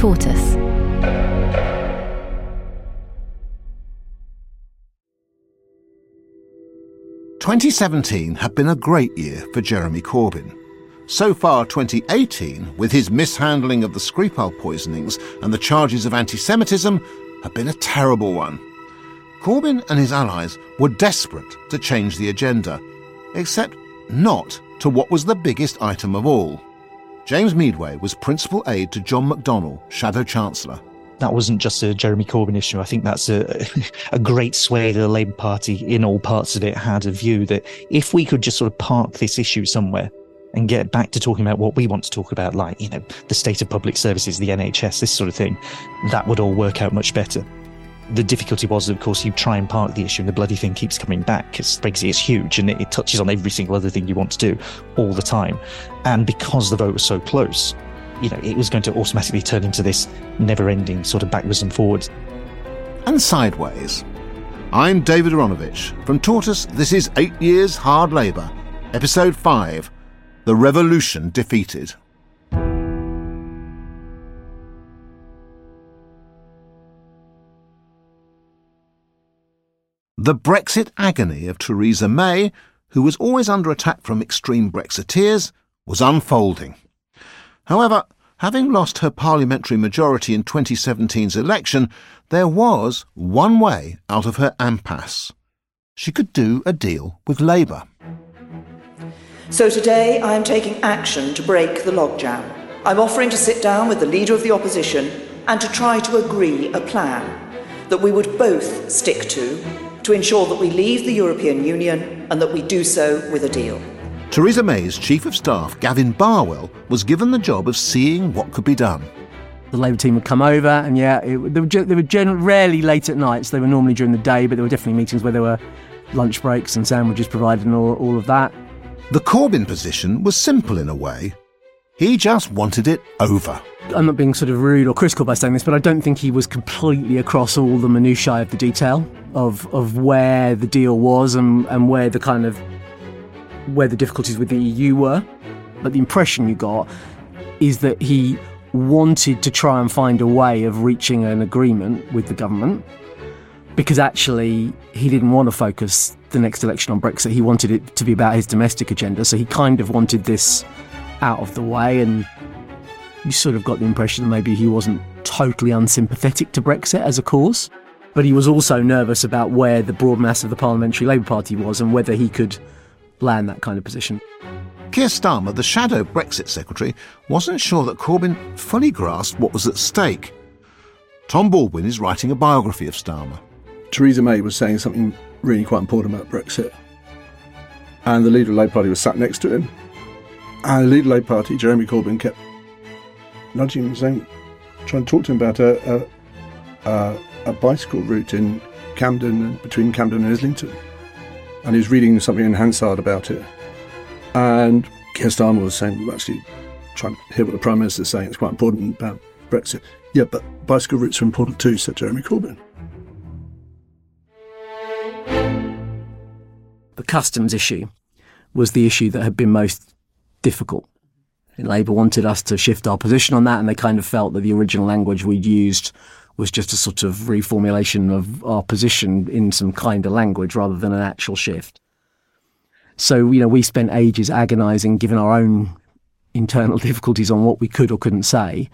Tortoise. Twenty seventeen had been a great year for Jeremy Corbyn. So far, 2018, with his mishandling of the Skripal poisonings and the charges of anti Semitism, had been a terrible one. Corbyn and his allies were desperate to change the agenda, except not to what was the biggest item of all. James Meadway was principal aide to John McDonnell, Shadow Chancellor. That wasn't just a Jeremy Corbyn issue. I think that's a, a great sway of the Labour Party in all parts of it had a view that if we could just sort of park this issue somewhere and get back to talking about what we want to talk about, like, you know, the state of public services, the NHS, this sort of thing, that would all work out much better. The difficulty was, of course, you try and park the issue and the bloody thing keeps coming back because Brexit is huge and it, it touches on every single other thing you want to do all the time. And because the vote was so close, you know, it was going to automatically turn into this never ending sort of backwards and forwards. And sideways. I'm David Aaronovitch. From Tortoise, this is Eight Years Hard Labour, Episode 5 The Revolution Defeated. The Brexit agony of Theresa May, who was always under attack from extreme Brexiteers, was unfolding. However, having lost her parliamentary majority in 2017's election, there was one way out of her impasse. She could do a deal with Labour. So today I am taking action to break the logjam. I'm offering to sit down with the Leader of the Opposition and to try to agree a plan that we would both stick to to ensure that we leave the European Union and that we do so with a deal. Theresa May's Chief of Staff, Gavin Barwell, was given the job of seeing what could be done. The Labour team would come over, and yeah, it, they were, they were gen- rarely late at night, so they were normally during the day, but there were definitely meetings where there were lunch breaks and sandwiches provided and all, all of that. The Corbyn position was simple in a way. He just wanted it over. I'm not being sort of rude or critical by saying this, but I don't think he was completely across all the minutiae of the detail of of where the deal was and, and where the kind of where the difficulties with the EU were. But the impression you got is that he wanted to try and find a way of reaching an agreement with the government because actually he didn't want to focus the next election on Brexit. He wanted it to be about his domestic agenda. So he kind of wanted this out of the way. And you sort of got the impression that maybe he wasn't totally unsympathetic to Brexit as a cause. But he was also nervous about where the broad mass of the Parliamentary Labour Party was and whether he could land that kind of position. Keir Starmer, the shadow Brexit secretary, wasn't sure that Corbyn fully grasped what was at stake. Tom Baldwin is writing a biography of Starmer. Theresa May was saying something really quite important about Brexit. And the leader of the Labour Party was sat next to him. The leader Labour Party, Jeremy Corbyn, kept nudging him, saying, trying to talk to him about a, a, a, a bicycle route in Camden, between Camden and Islington. And he was reading something in Hansard about it. And Keir Starmer was saying, we're actually trying to hear what the Prime Minister's saying. It's quite important about Brexit. Yeah, but bicycle routes are important too, said Jeremy Corbyn. The customs issue was the issue that had been most difficult. And Labour wanted us to shift our position on that, and they kind of felt that the original language we'd used was just a sort of reformulation of our position in some kind of language rather than an actual shift. So, you know, we spent ages agonising, given our own internal difficulties on what we could or couldn't say.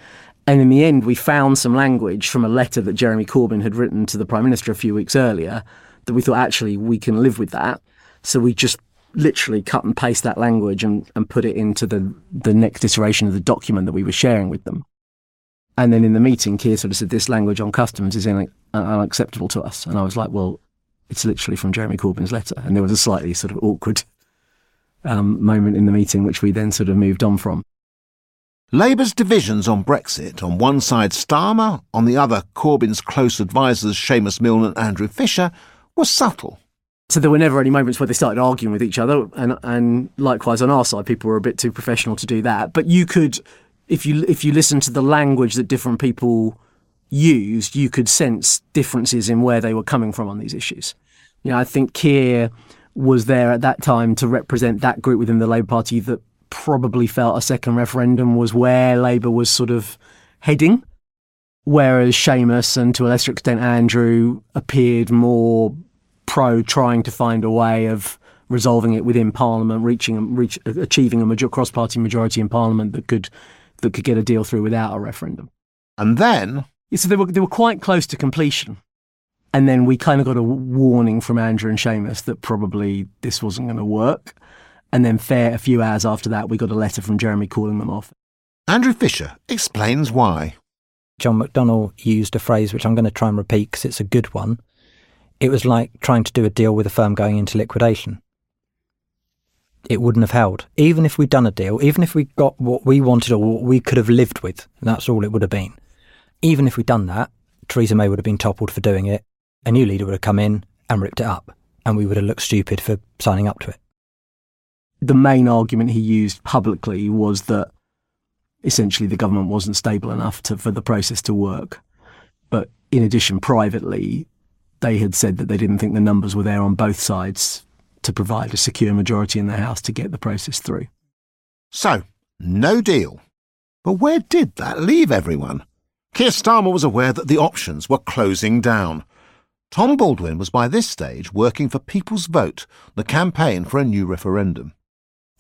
And in the end, we found some language from a letter that Jeremy Corbyn had written to the Prime Minister a few weeks earlier that we thought actually we can live with that. So we just literally cut and paste that language and, and put it into the, the next iteration of the document that we were sharing with them. And then in the meeting, Keir sort of said, This language on customs is unacceptable to us. And I was like, Well, it's literally from Jeremy Corbyn's letter. And there was a slightly sort of awkward um, moment in the meeting, which we then sort of moved on from. Labour's divisions on Brexit, on one side Starmer, on the other Corbyn's close advisers Seamus Milne and Andrew Fisher, were subtle. So there were never any moments where they started arguing with each other, and and likewise on our side, people were a bit too professional to do that. But you could, if you if you listen to the language that different people used, you could sense differences in where they were coming from on these issues. You know, I think Keir was there at that time to represent that group within the Labour Party that probably felt a second referendum was where Labour was sort of heading, whereas Seamus and to a lesser extent Andrew appeared more pro trying to find a way of resolving it within Parliament, reaching reach, achieving a major, cross-party majority in Parliament that could that could get a deal through without a referendum. And then, so they were they were quite close to completion. And then we kind of got a warning from Andrew and Seamus that probably this wasn't going to work. And then, fair a few hours after that, we got a letter from Jeremy calling them off. Andrew Fisher explains why. John McDonnell used a phrase which I'm going to try and repeat because it's a good one. It was like trying to do a deal with a firm going into liquidation. It wouldn't have held. Even if we'd done a deal, even if we got what we wanted or what we could have lived with, that's all it would have been. Even if we'd done that, Theresa May would have been toppled for doing it. A new leader would have come in and ripped it up, and we would have looked stupid for signing up to it the main argument he used publicly was that essentially the government wasn't stable enough to, for the process to work. But in addition, privately, they had said that they didn't think the numbers were there on both sides to provide a secure majority in the House to get the process through. So, no deal. But where did that leave everyone? Keir Starmer was aware that the options were closing down. Tom Baldwin was by this stage working for People's Vote, the campaign for a new referendum.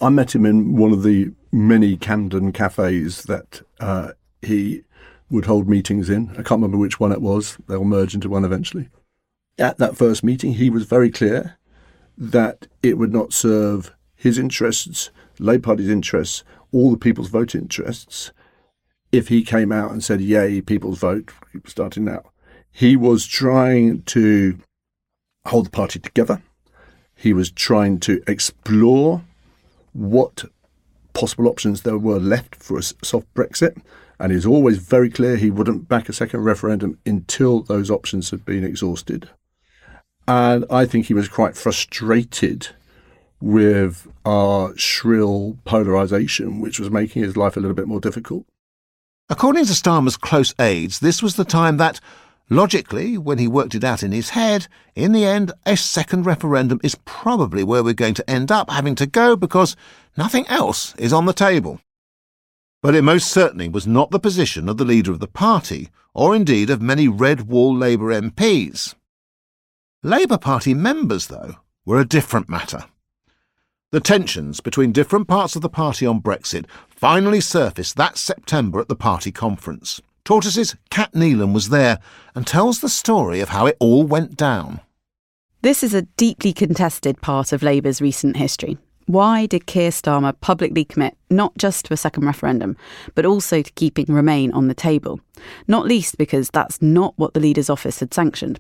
I met him in one of the many Camden cafes that uh, he would hold meetings in. I can't remember which one it was. They'll merge into one eventually. At that first meeting, he was very clear that it would not serve his interests, Labour Party's interests, all the people's vote interests, if he came out and said, yay, people's vote, starting now. He was trying to hold the party together. He was trying to explore what possible options there were left for a soft Brexit. And he's always very clear he wouldn't back a second referendum until those options had been exhausted. And I think he was quite frustrated with our shrill polarisation, which was making his life a little bit more difficult. According to Starmer's close aides, this was the time that Logically, when he worked it out in his head, in the end, a second referendum is probably where we're going to end up having to go because nothing else is on the table. But it most certainly was not the position of the leader of the party, or indeed of many Red Wall Labour MPs. Labour Party members, though, were a different matter. The tensions between different parts of the party on Brexit finally surfaced that September at the party conference. Tortoise's Cat Neilan was there and tells the story of how it all went down. This is a deeply contested part of Labour's recent history. Why did Keir Starmer publicly commit not just to a second referendum, but also to keeping Remain on the table? Not least because that's not what the leader's office had sanctioned.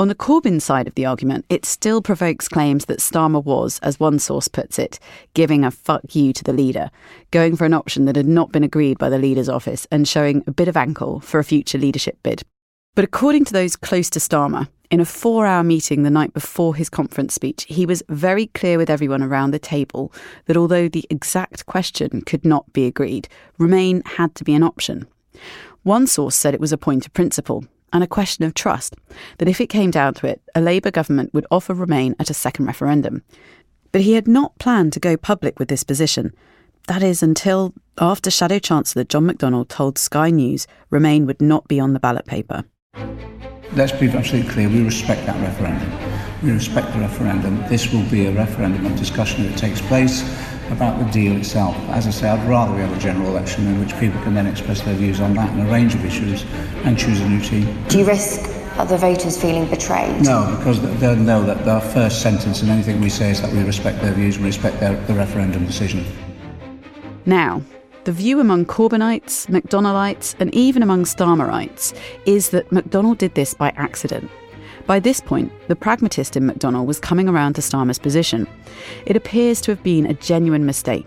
On the Corbyn side of the argument, it still provokes claims that Starmer was, as one source puts it, giving a fuck you to the leader, going for an option that had not been agreed by the leader's office and showing a bit of ankle for a future leadership bid. But according to those close to Starmer, in a four hour meeting the night before his conference speech, he was very clear with everyone around the table that although the exact question could not be agreed, Remain had to be an option. One source said it was a point of principle, and a question of trust that if it came down to it, a Labour government would offer Remain at a second referendum. But he had not planned to go public with this position. That is, until after Shadow Chancellor John McDonnell told Sky News Remain would not be on the ballot paper. Let's be absolutely clear we respect that referendum. We respect the referendum. This will be a referendum of discussion that takes place about the deal itself. As I say, I'd rather we have a general election in which people can then express their views on that and a range of issues and choose a new team. Do you risk other voters feeling betrayed? No, because they'll know that our first sentence in anything we say is that we respect their views, and respect their, the referendum decision. Now, the view among Corbynites, McDonnellites, and even among Starmerites is that McDonnell did this by accident. By this point, the pragmatist in McDonnell was coming around to Starmer's position. It appears to have been a genuine mistake.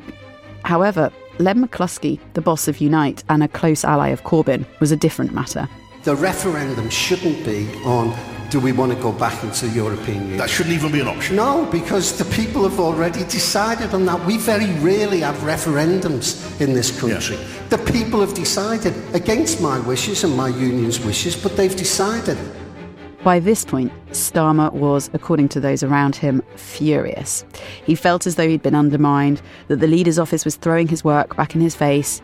However, Len McCluskey, the boss of Unite and a close ally of Corbyn, was a different matter. The referendum shouldn't be on do we want to go back into the European Union? That shouldn't even be an option. No, because the people have already decided on that. We very rarely have referendums in this country. Yeah. The people have decided against my wishes and my union's wishes, but they've decided. By this point, Starmer was, according to those around him, furious. He felt as though he'd been undermined, that the leader's office was throwing his work back in his face.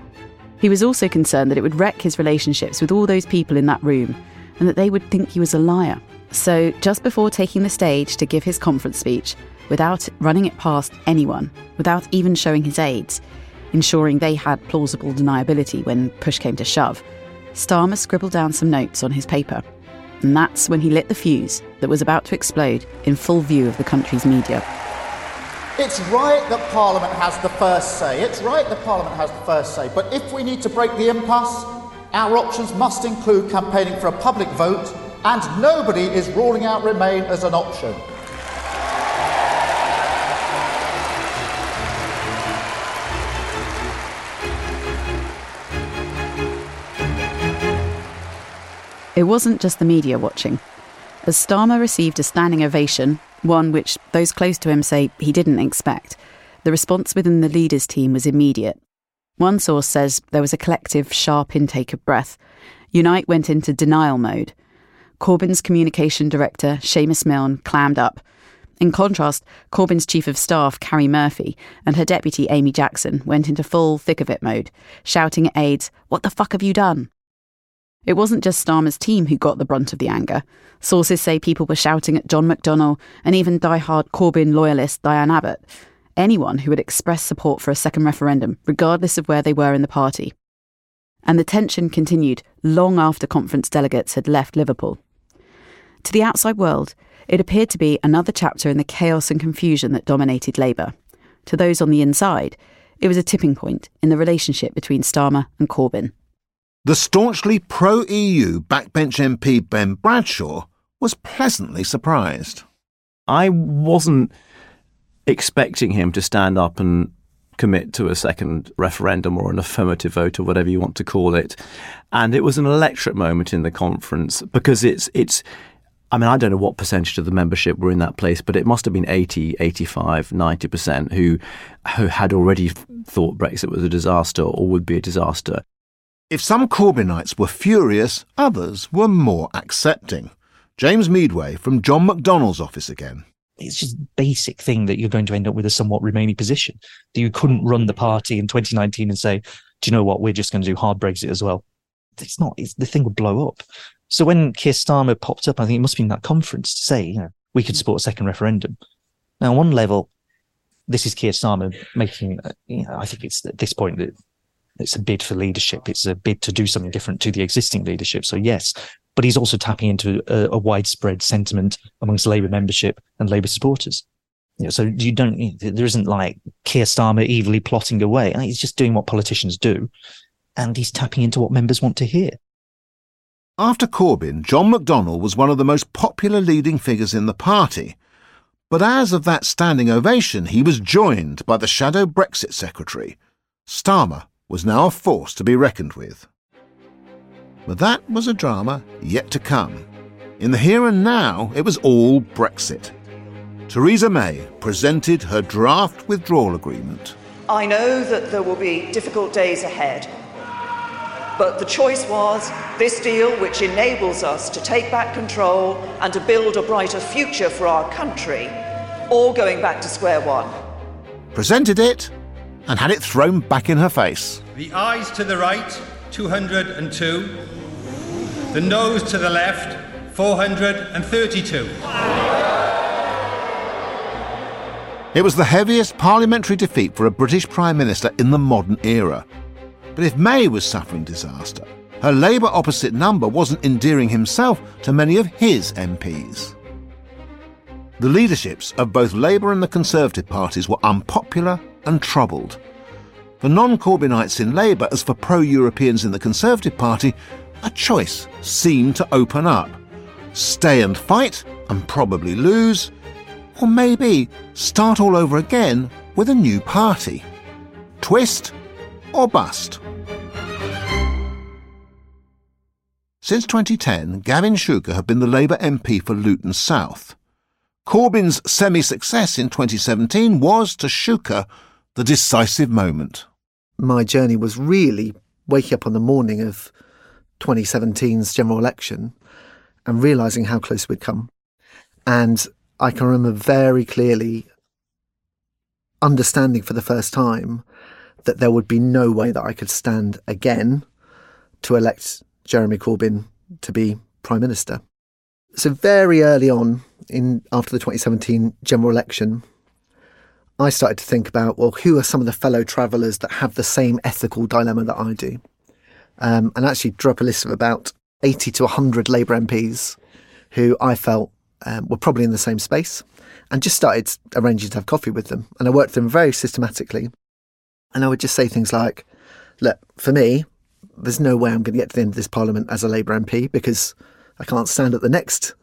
He was also concerned that it would wreck his relationships with all those people in that room and that they would think he was a liar. So, just before taking the stage to give his conference speech, without running it past anyone, without even showing his aides, ensuring they had plausible deniability when push came to shove, Starmer scribbled down some notes on his paper. And that's when he lit the fuse that was about to explode in full view of the country's media. It's right that Parliament has the first say. It's right that Parliament has the first say. But if we need to break the impasse, our options must include campaigning for a public vote and nobody is ruling out Remain as an option. It wasn't just the media watching. As Starmer received a standing ovation, one which those close to him say he didn't expect, the response within the leaders' team was immediate. One source says there was a collective, sharp intake of breath. Unite went into denial mode. Corbyn's communication director, Seamus Milne, clammed up. In contrast, Corbyn's chief of staff, Karie Murphy, and her deputy, Amy Jackson, went into full thick of it mode, shouting at aides, What the fuck have you done? It wasn't just Starmer's team who got the brunt of the anger. Sources say people were shouting at John McDonnell and even die-hard Corbyn loyalist Diane Abbott. Anyone who had expressed support for a second referendum, regardless of where they were in the party. And the tension continued long after conference delegates had left Liverpool. To the outside world, it appeared to be another chapter in the chaos and confusion that dominated Labour. To those on the inside, it was a tipping point in the relationship between Starmer and Corbyn. The staunchly pro EU backbench MP Ben Bradshaw was pleasantly surprised. I wasn't expecting him to stand up and commit to a second referendum or an affirmative vote or whatever you want to call it. And it was an electric moment in the conference because it's it's I mean, I don't know what percentage of the membership were in that place, but it must have been 80, 85, 90% who, who had already thought Brexit was a disaster or would be a disaster. If some Corbynites were furious, others were more accepting. James Meadway from John McDonnell's office again. It's just basic thing that you're going to end up with a somewhat remaining position. That you couldn't run the party in 2019 and say, do you know what, we're just going to do hard Brexit as well. It's not, it's, the thing would blow up. So when Keir Starmer popped up, I think it must have been that conference to say, you know, we could support a second referendum. Now, on one level, this is Keir Starmer making, you know, I think it's at this point that it's a bid for leadership. It's a bid to do something different to the existing leadership. So yes, but he's also tapping into a, a widespread sentiment amongst Labour membership and Labour supporters. You know, so you don't, there isn't like Keir Starmer evilly plotting away. He's just doing what politicians do. And he's tapping into what members want to hear. After Corbyn, John McDonnell was one of the most popular leading figures in the party. But as of that standing ovation, he was joined by the shadow Brexit secretary. Starmer was now a force to be reckoned with. But that was a drama yet to come. In the here and now, it was all Brexit. Theresa May presented her draft withdrawal agreement. I know that there will be difficult days ahead but the choice was this deal, which enables us to take back control and to build a brighter future for our country, or going back to square one. Presented it and had it thrown back in her face. The ayes to the right, 202. The noes to the left, 432. It was the heaviest parliamentary defeat for a British Prime Minister in the modern era. But if May was suffering disaster, her Labour opposite number wasn't endearing himself to many of his MPs. The leaderships of both Labour and the Conservative parties were unpopular and troubled. For non Corbynites in Labour, as for pro Europeans in the Conservative Party, a choice seemed to open up stay and fight and probably lose, or maybe start all over again with a new party. Twist or bust. Since 2010, Gavin Shuker had been the Labour MP for Luton South. Corbyn's semi success in 2017 was, to Shuker, the decisive moment. My journey was really waking up on the morning of 2017's general election and realising how close we'd come. And I can remember very clearly understanding for the first time that there would be no way that I could stand again to elect Jeremy Corbyn to be Prime Minister. So very early on, in after the 2017 general election, I started to think about well, who are some of the fellow travellers that have the same ethical dilemma that I do, um, and actually drew up a list of about 80 to 100 Labour MPs who I felt um, were probably in the same space, and just started arranging to have coffee with them. And I worked them very systematically, and I would just say things like, "Look, for me, there's no way I'm going to get to the end of this parliament as a Labour MP because I can't stand at the next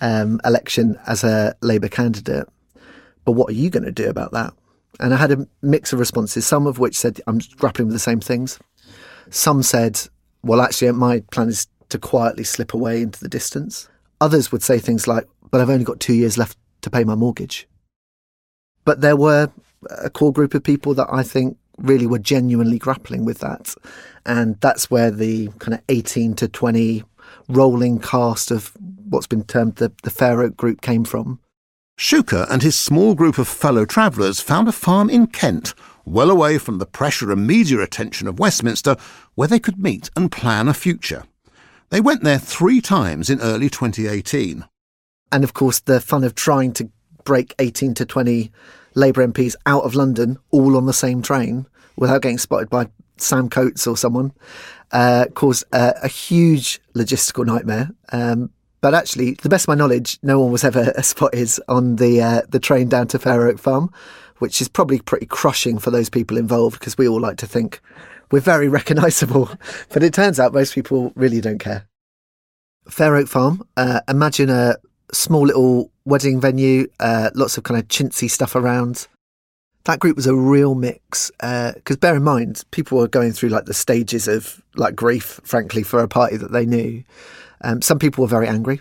um, election as a Labour candidate. But what are you going to do about that? And I had a mix of responses, some of which said, I'm grappling with the same things. Some said, well, actually, my plan is to quietly slip away into the distance. Others would say things like, but I've only got two years left to pay my mortgage. But there were a core group of people that I think really were genuinely grappling with that. And that's where the kind of 18 to 20 rolling cast of what's been termed the, the Fair Oak group came from. Shuker and his small group of fellow travellers found a farm in Kent, well away from the pressure and media attention of Westminster, where they could meet and plan a future. They went there three times in early 2018. And of course, the fun of trying to break 18 to 20 Labour MPs out of London all on the same train without getting spotted by Sam Coates or someone uh, caused a, a, huge logistical nightmare. Um, but actually, to the best of my knowledge, no one was ever spotted on the uh, the train down to Fair Oak Farm, which is probably pretty crushing for those people involved because we all like to think we're very recognisable. but it turns out most people really don't care. Fair Oak Farm, uh, imagine a small little wedding venue, uh, lots of kind of chintzy stuff around. That group was a real mix. Because uh, bear in mind, people were going through like the stages of like grief, frankly, for a party that they knew. Um, some people were very angry,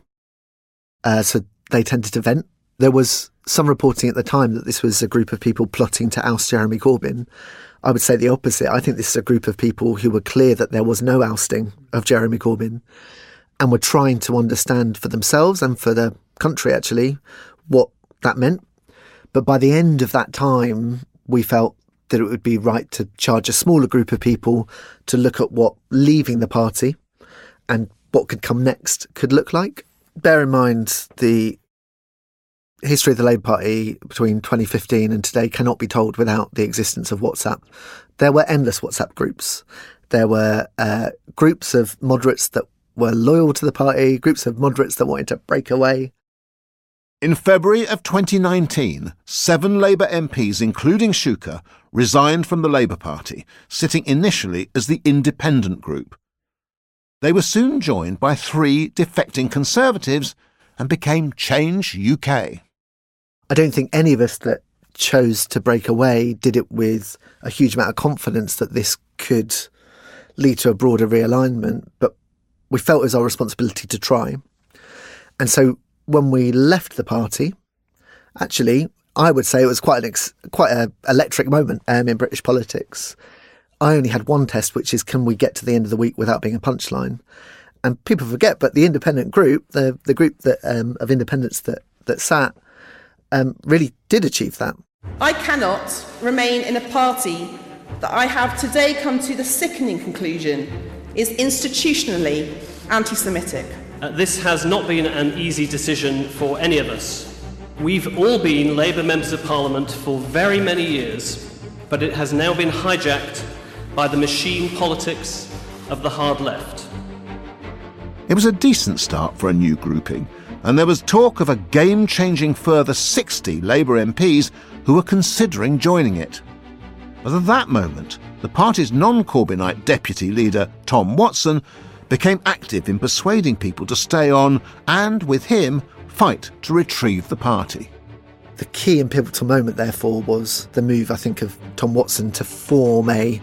uh, so they tended to vent. There was some reporting at the time that this was a group of people plotting to oust Jeremy Corbyn. I would say the opposite. I think this is a group of people who were clear that there was no ousting of Jeremy Corbyn and were trying to understand for themselves and for the country actually what that meant. But by the end of that time, we felt that it would be right to charge a smaller group of people to look at what leaving the party and what could come next could look like. Bear in mind the history of the Labour Party between 2015 and today cannot be told without the existence of WhatsApp. There were endless WhatsApp groups. There were uh, groups of moderates that were loyal to the party, groups of moderates that wanted to break away. In February of 2019, seven Labour MPs, including Shuker, resigned from the Labour Party, sitting initially as the independent group. They were soon joined by three defecting Conservatives and became Change UK. I don't think any of us that chose to break away did it with a huge amount of confidence that this could lead to a broader realignment, but we felt it was our responsibility to try. And so when we left the party, actually, I would say it was quite an ex- quite an electric moment um, in British politics. I only had one test, which is can we get to the end of the week without being a punchline? And people forget, but the independent group, the the group that um, of independents that that sat, um, really did achieve that. I cannot remain in a party that I have today come to the sickening conclusion is institutionally anti Semitic. Uh, this has not been an easy decision for any of us. We've all been Labour members of Parliament for very many years, but it has now been hijacked by the machine politics of the hard left. It was a decent start for a new grouping, and there was talk of a game changing further 60 Labour MPs who were considering joining it. But at that moment, the party's non Corbynite deputy leader, Tom Watson, became active in persuading people to stay on and, with him, fight to retrieve the party. The key and pivotal moment, therefore, was the move, I think, of Tom Watson to form a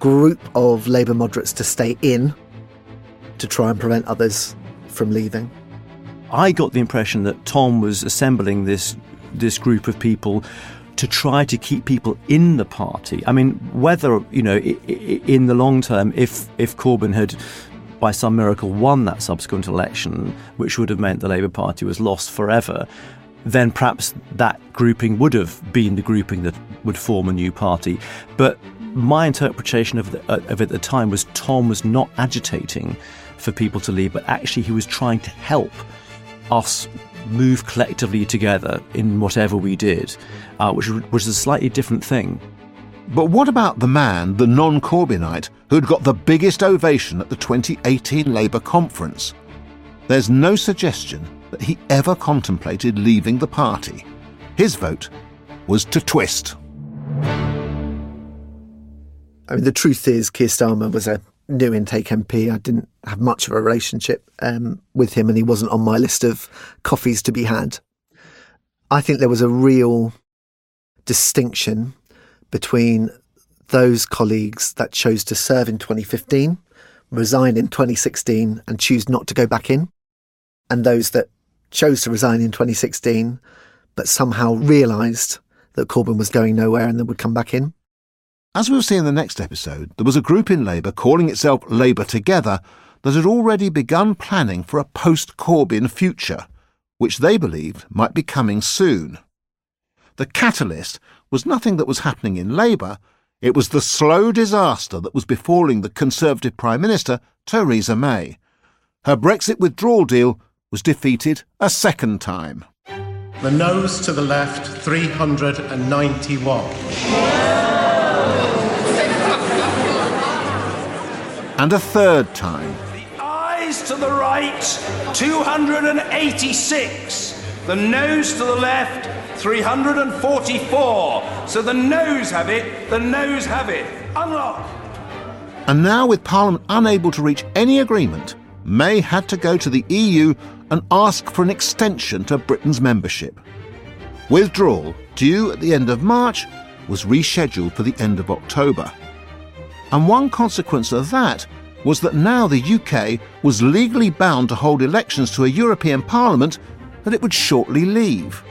group of Labour moderates to stay in to try and prevent others from leaving. I got the impression that Tom was assembling this this group of people to try to keep people in the party. I mean, whether you know, in the long term, if if Corbyn had by some miracle won that subsequent election, which would have meant the Labour Party was lost forever, then perhaps that grouping would have been the grouping that would form a new party. But my interpretation of, the, uh, of it at the time was Tom was not agitating for people to leave, but actually he was trying to help us move collectively together in whatever we did, uh, which was a slightly different thing. But what about the man, the non Corbynite, who'd got the biggest ovation at the 2018 Labour conference? There's no suggestion that he ever contemplated leaving the party. His vote was to twist. I mean, the truth is, Keir Starmer was a new intake MP. I didn't have much of a relationship um, with him, and he wasn't on my list of coffees to be had. I think there was a real distinction between those colleagues that chose to serve in 2015, resign in 2016, and choose not to go back in, and those that chose to resign in 2016 but somehow realised that Corbyn was going nowhere and then would come back in. As we'll see in the next episode, there was a group in Labour calling itself Labour Together that had already begun planning for a post Corbyn future, which they believed might be coming soon. The catalyst was nothing that was happening in Labour, it was the slow disaster that was befalling the Conservative Prime Minister, Theresa May. Her Brexit withdrawal deal was defeated a second time. The noes to the left, 391. And a third time. The ayes to the right, 286. The noes to the left, 344. So the noes have it, the noes have it. Unlock. And now, with Parliament unable to reach any agreement, May had to go to the EU and ask for an extension to Britain's membership. Withdrawal, due at the end of March, was rescheduled for the end of October. And one consequence of that was that now the UK was legally bound to hold elections to a European Parliament that it would shortly leave.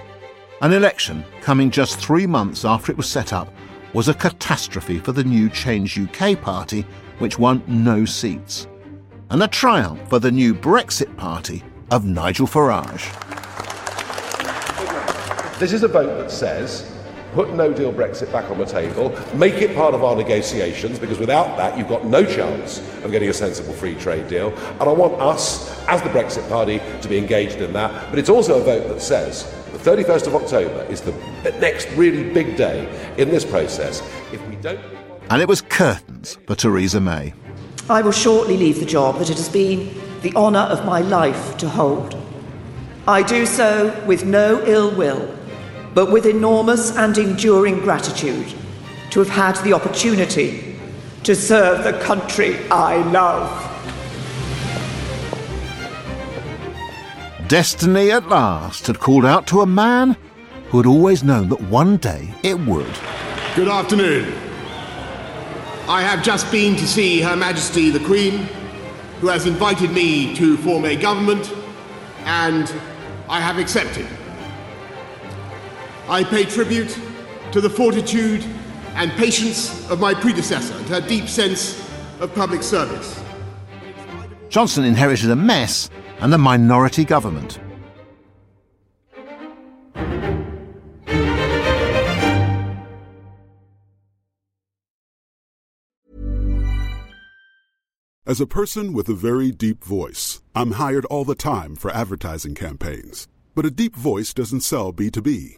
An election, coming just three months after it was set up, was a catastrophe for the new Change UK party, which won no seats, and a triumph for the new Brexit party of Nigel Farage. This is a vote that says put no deal Brexit back on the table, make it part of our negotiations, because without that, you've got no chance of getting a sensible free trade deal. And I want us, as the Brexit Party, to be engaged in that. But it's also a vote that says the 31st of October is the next really big day in this process. If we don't. And it was curtains for Theresa May. I will shortly leave the job that it has been the honour of my life to hold. I do so with no ill will but with enormous and enduring gratitude to have had the opportunity to serve the country I love. Destiny at last had called out to a man who had always known that one day it would. Good afternoon. I have just been to see Her Majesty the Queen, who has invited me to form a government, and I have accepted. I pay tribute to the fortitude and patience of my predecessor and her deep sense of public service. Johnson inherited a mess and a minority government. As a person with a very deep voice, I'm hired all the time for advertising campaigns. But a deep voice doesn't sell B2B,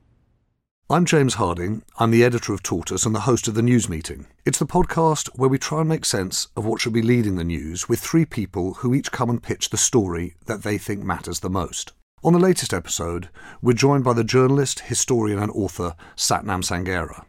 I'm James Harding. I'm the editor of Tortoise and the host of the News Meeting. It's the podcast where we try and make sense of what should be leading the news with three people who each come and pitch the story that they think matters the most. On the latest episode, we're joined by the journalist, historian, and author Sathnam Sanghera.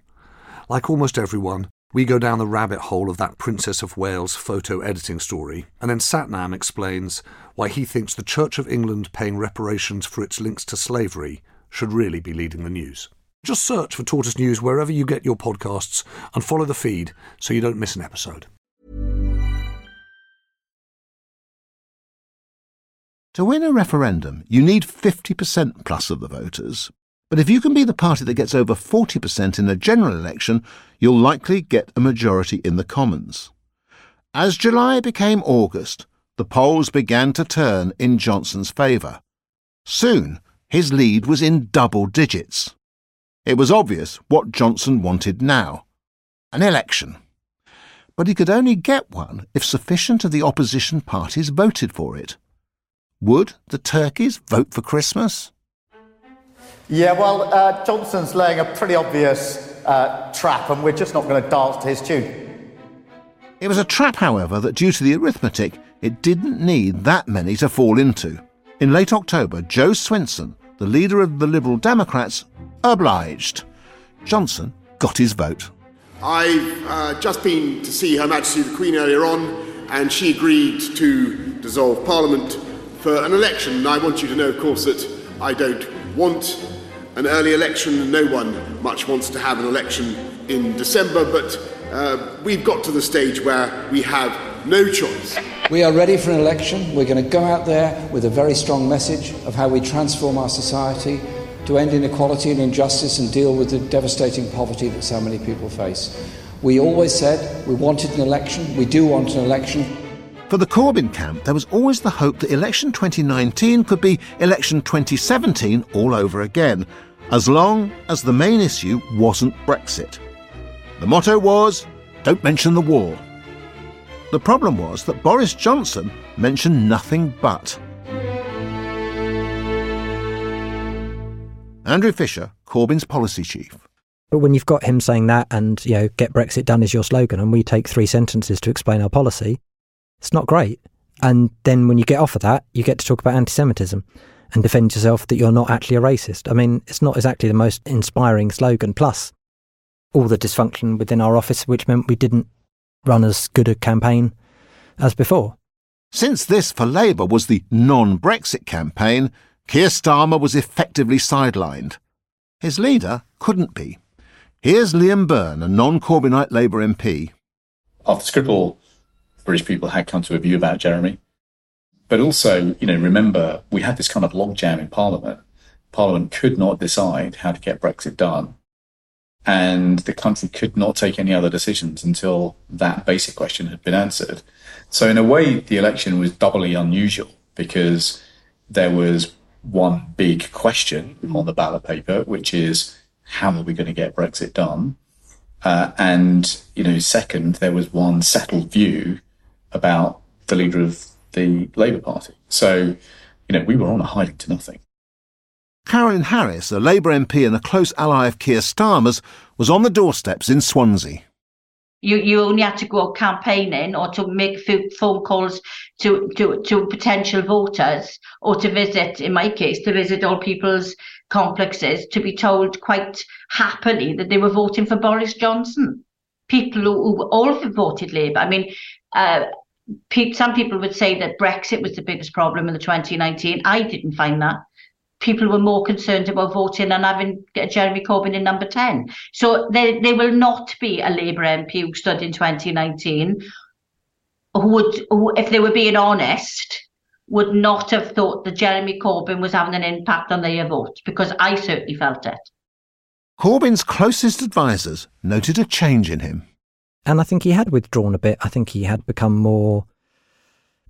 Like almost everyone, we go down the rabbit hole of that Princess of Wales photo editing story, and then Sathnam explains why he thinks the Church of England paying reparations for its links to slavery should really be leading the news. Just search for Tortoise News wherever you get your podcasts and follow the feed so you don't miss an episode. To win a referendum, you need 50% plus of the voters. But if you can be the party that gets over 40% in a general election, you'll likely get a majority in the Commons. As July became August, the polls began to turn in Johnson's favour. Soon, his lead was in double digits. It was obvious what Johnson wanted now an election. But he could only get one if sufficient of the opposition parties voted for it. Would the turkeys vote for Christmas? Yeah, well, uh, Johnson's laying a pretty obvious uh, trap, and we're just not going to dance to his tune. It was a trap, however, that due to the arithmetic, it didn't need that many to fall into. In late October, Jo Swinson, the leader of the Liberal Democrats, obliged. Johnson got his vote. I've uh, just been to see Her Majesty the Queen earlier on, and she agreed to dissolve Parliament for an election. And I want you to know, of course, that I don't want an early election. No one much wants to have an election in December, but uh, we've got to the stage where we have no choice. We are ready for an election. We're going to go out there with a very strong message of how we transform our society to end inequality and injustice and deal with the devastating poverty that so many people face. We always said we wanted an election. We do want an election. For the Corbyn camp, there was always the hope that election 2019 could be election 2017 all over again, as long as the main issue wasn't Brexit. The motto was don't mention the war. The problem was that Boris Johnson mentioned nothing but. Andrew Fisher, Corbyn's policy chief. But when you've got him saying that and, you know, get Brexit done is your slogan, and we take three sentences to explain our policy, it's not great. And then when you get off of that, you get to talk about anti Semitism and defend yourself that you're not actually a racist. I mean, it's not exactly the most inspiring slogan. Plus, all the dysfunction within our office, which meant we didn't run as good a campaign as before. Since this for Labour was the non Brexit campaign, Keir Starmer was effectively sidelined. His leader couldn't be. Here's Liam Byrne, a non Corbynite Labour MP. After Skripal, British people had come to a view about Jeremy. But also, you know, remember, we had this kind of logjam in Parliament. Parliament could not decide how to get Brexit done. And the country could not take any other decisions until that basic question had been answered. So, in a way, the election was doubly unusual because there was one big question on the ballot paper, which is how are we going to get Brexit done? Uh, and, you know, second, there was one settled view about the leader of the Labour Party. So, you know, we were on a hiding to nothing. Carolyn Harris, a Labour MP and a close ally of Keir Starmer's, was on the doorsteps in Swansea. You, you only had to go campaigning or to make phone calls to, to, to potential voters or to visit, in my case, to visit all people's complexes to be told quite happily that they were voting for Boris Johnson. people who, who all voted Labour. I mean, uh, some people would say that Brexit was the biggest problem in the 2019. I didn't find that. People were more concerned about voting and having Jeremy Corbyn in number 10. So there, there will not be a Labour MP who stood in 2019 who would, who, if they were being honest, would not have thought that Jeremy Corbyn was having an impact on their vote because I certainly felt it. Corbyn's closest advisers noted a change in him. And I think he had withdrawn a bit. I think he had become more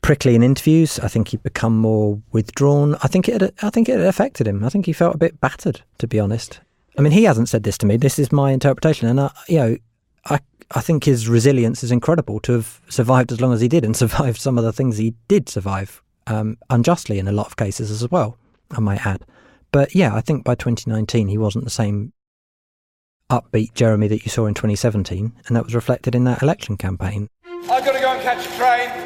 prickly in interviews. I think he'd become more withdrawn. I think it had, I think it affected him. I think he felt a bit battered, to be honest. I mean, he hasn't said this to me. This is my interpretation, and I, you know, I I think his resilience is incredible to have survived as long as he did and survived some of the things he did survive um, unjustly in a lot of cases as well. I might add, but yeah, I think by 2019 he wasn't the same upbeat Jeremy that you saw in 2017, and that was reflected in that election campaign. I've got to go and catch a train.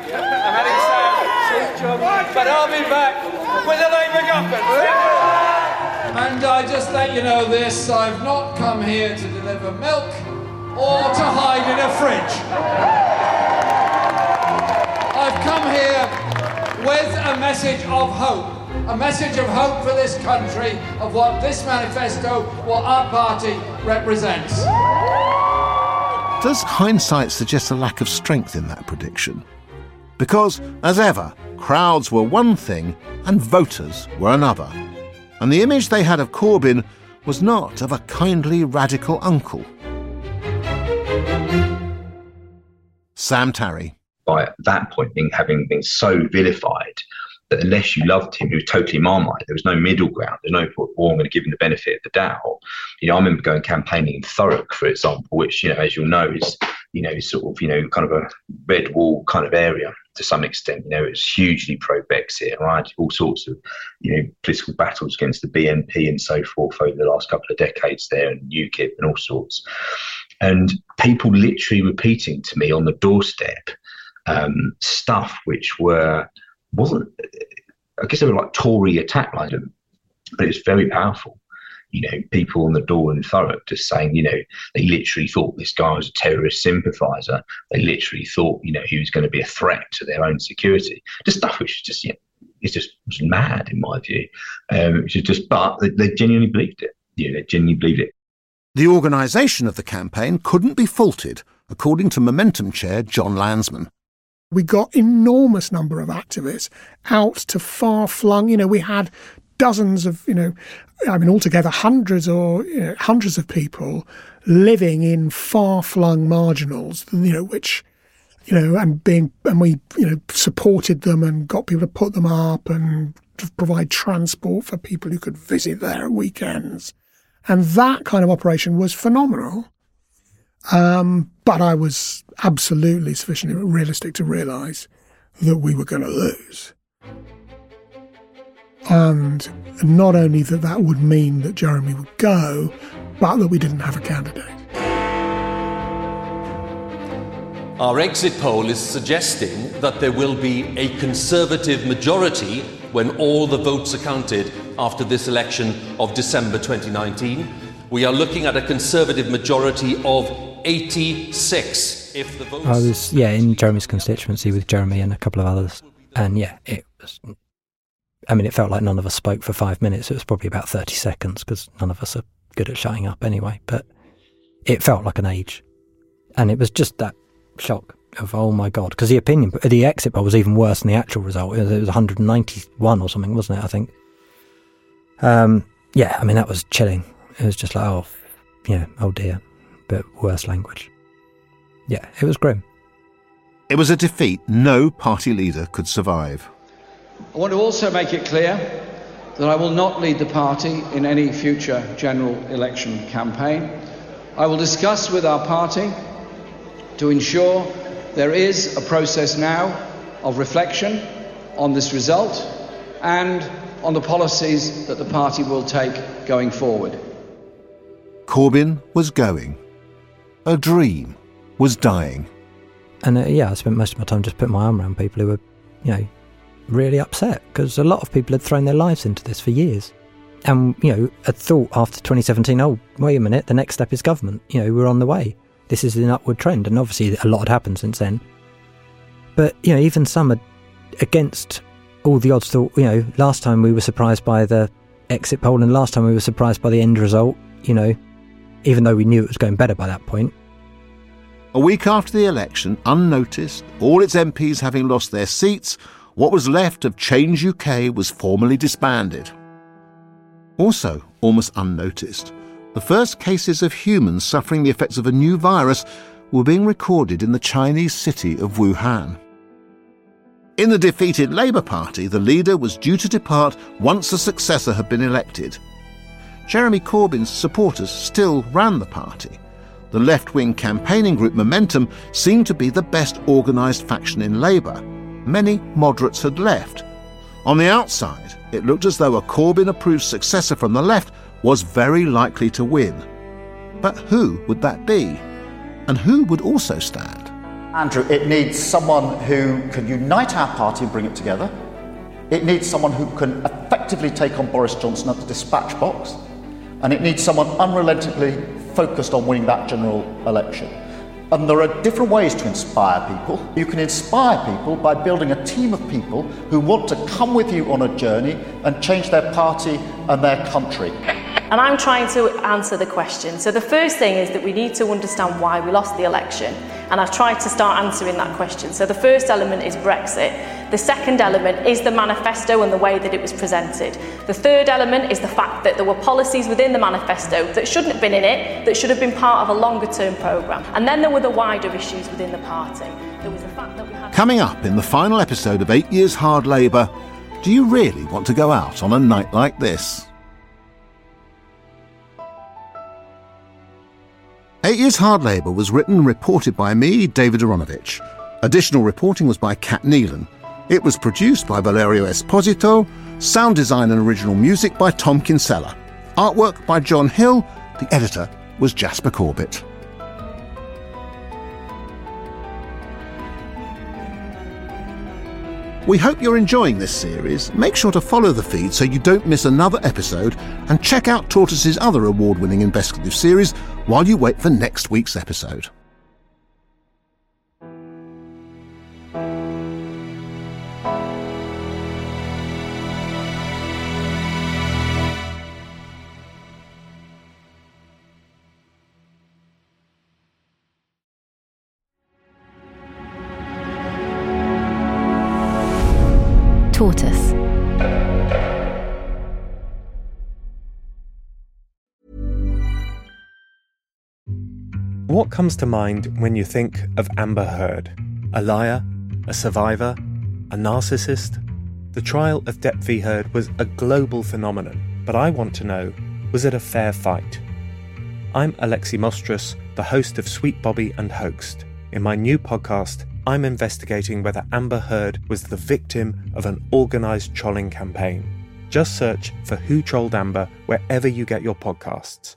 I'm heading south. But I'll be back with a Labour government. And I just let you know this I've not come here to deliver milk or to hide in a fridge. I've come here with a message of hope. A message of hope for this country, of what this manifesto, what our party represents. Does hindsight suggest a lack of strength in that prediction? Because, as ever, crowds were one thing and voters were another. And the image they had of Corbyn was not of a kindly radical uncle. Sam Tarry. By that point, having been so vilified that unless you loved him, he was totally marmite. There was no middle ground. There's no, oh, I'm going to give him the benefit of the doubt. You know, I remember going campaigning in Thurrock, for example, which, you know, as you'll know, is, you know, sort of, you know, kind of a red wall kind of area to some extent. You know, it's hugely pro Brexit, right? All sorts of, you know, political battles against the BNP and so forth over the last couple of decades there, and UKIP and all sorts. And people literally repeating to me on the doorstep um, stuff which were wasn't. I guess they were like Tory attack lines, but it's very powerful you know, people on the door in Thurrock just saying, you know, they literally thought this guy was a terrorist sympathiser. They literally thought, you know, he was going to be a threat to their own security. Just stuff which is just, you know, it's just was mad in my view. Um, which is just, but they, they genuinely believed it. You know, they genuinely believed it. The organisation of the campaign couldn't be faulted, according to Momentum Chair Jon Lansman. We got enormous number of activists out to far flung. You know, we had dozens of, you know, I mean, altogether hundreds or you know, hundreds of people living in far flung marginals, you know, which, you know, and being, and we, you know, supported them and got people to put them up and to provide transport for people who could visit there at weekends. And that kind of operation was phenomenal. Um, but I was absolutely sufficiently realistic to realise that we were going to lose. And not only that that would mean that Jeremy would go, but that we didn't have a candidate. Our exit poll is suggesting that there will be a Conservative majority when all the votes are counted after this election of December 2019. We are looking at a Conservative majority of 86 if the votes. I was, yeah, in Jeremy's constituency with Jeremy and a couple of others. And yeah, it was I mean, it felt like none of us spoke for five minutes. It was probably about 30 seconds because none of us are good at shutting up anyway. But it felt like an age. And it was just that shock of, oh my God. Because the opinion, the exit poll was even worse than the actual result. It was, 191 or something, wasn't it? I think. Um, yeah, I mean, that was chilling. It was just like, oh, yeah, oh dear. But worse language. Yeah, it was grim. It was a defeat no party leader could survive. I want to also make it clear that I will not lead the party in any future general election campaign. I will discuss with our party to ensure there is a process now of reflection on this result and on the policies that the party will take going forward. Corbyn was going. A dream was dying. And uh, yeah, I spent most of my time just putting my arm around people who were, you know, really upset because a lot of people had thrown their lives into this for years. And, you know, had thought after 2017, oh, wait a minute, the next step is government. You know, we're on the way. this is an upward trend, and obviously a lot had happened since then. But you know, even some are against all the odds. Thought you know, last time we were surprised by the exit poll, and last time we were surprised by the end result. You know, even though we knew it was going better by that point. A week after the election, unnoticed, all its MPs having lost their seats, what was left of Change UK was formally disbanded. Also, almost unnoticed, the first cases of humans suffering the effects of a new virus were being recorded in the Chinese city of Wuhan. In the defeated Labour Party, the leader was due to depart once a successor had been elected. Jeremy Corbyn's supporters still ran the party. The left wing campaigning group Momentum seemed to be the best organised faction in Labour. Many moderates had left. On the outside, it looked as though a Corbyn approved successor from the left was very likely to win. But who would that be? And who would also stand? Andrew, it needs someone who can unite our party and bring it together. It needs someone who can effectively take on Boris Johnson at the dispatch box. And it needs someone unrelentingly focused on winning that general election. And there are different ways to inspire people. You can inspire people by building a team of people who want to come with you on a journey and change their party and their country. And I'm trying to answer the question. So, the first thing is that we need to understand why we lost the election. And I've tried to start answering that question. So, the first element is Brexit. The second element is the manifesto and the way that it was presented. The third element is the fact that there were policies within the manifesto that shouldn't have been in it, that should have been part of a longer term programme. And then there were the wider issues within the party. There was the fact that we had. Coming up in the final episode of Eight Years Hard Labour, do you really want to go out on a night like this? Eight Years Hard Labour was written and reported by me, David Aaronovitch. Additional reporting was by Cat Neilan. It was produced by Valerio Esposito, sound design and original music by Tom Kinsella, artwork by John Hill, the editor was Jasper Corbett. We hope you're enjoying this series. Make sure to follow the feed so you don't miss another episode and check out Tortoise's other award winning investigative series while you wait for next week's episode. Comes to mind when you think of Amber Heard? A liar? A survivor? A narcissist? The trial of Depp v. Heard was a global phenomenon, but I want to know was it a fair fight? I'm Alexi Mostrous, the host of Sweet Bobby and Hoaxed. In my new podcast, I'm investigating whether Amber Heard was the victim of an organised trolling campaign. Just search for Who Trolled Amber wherever you get your podcasts.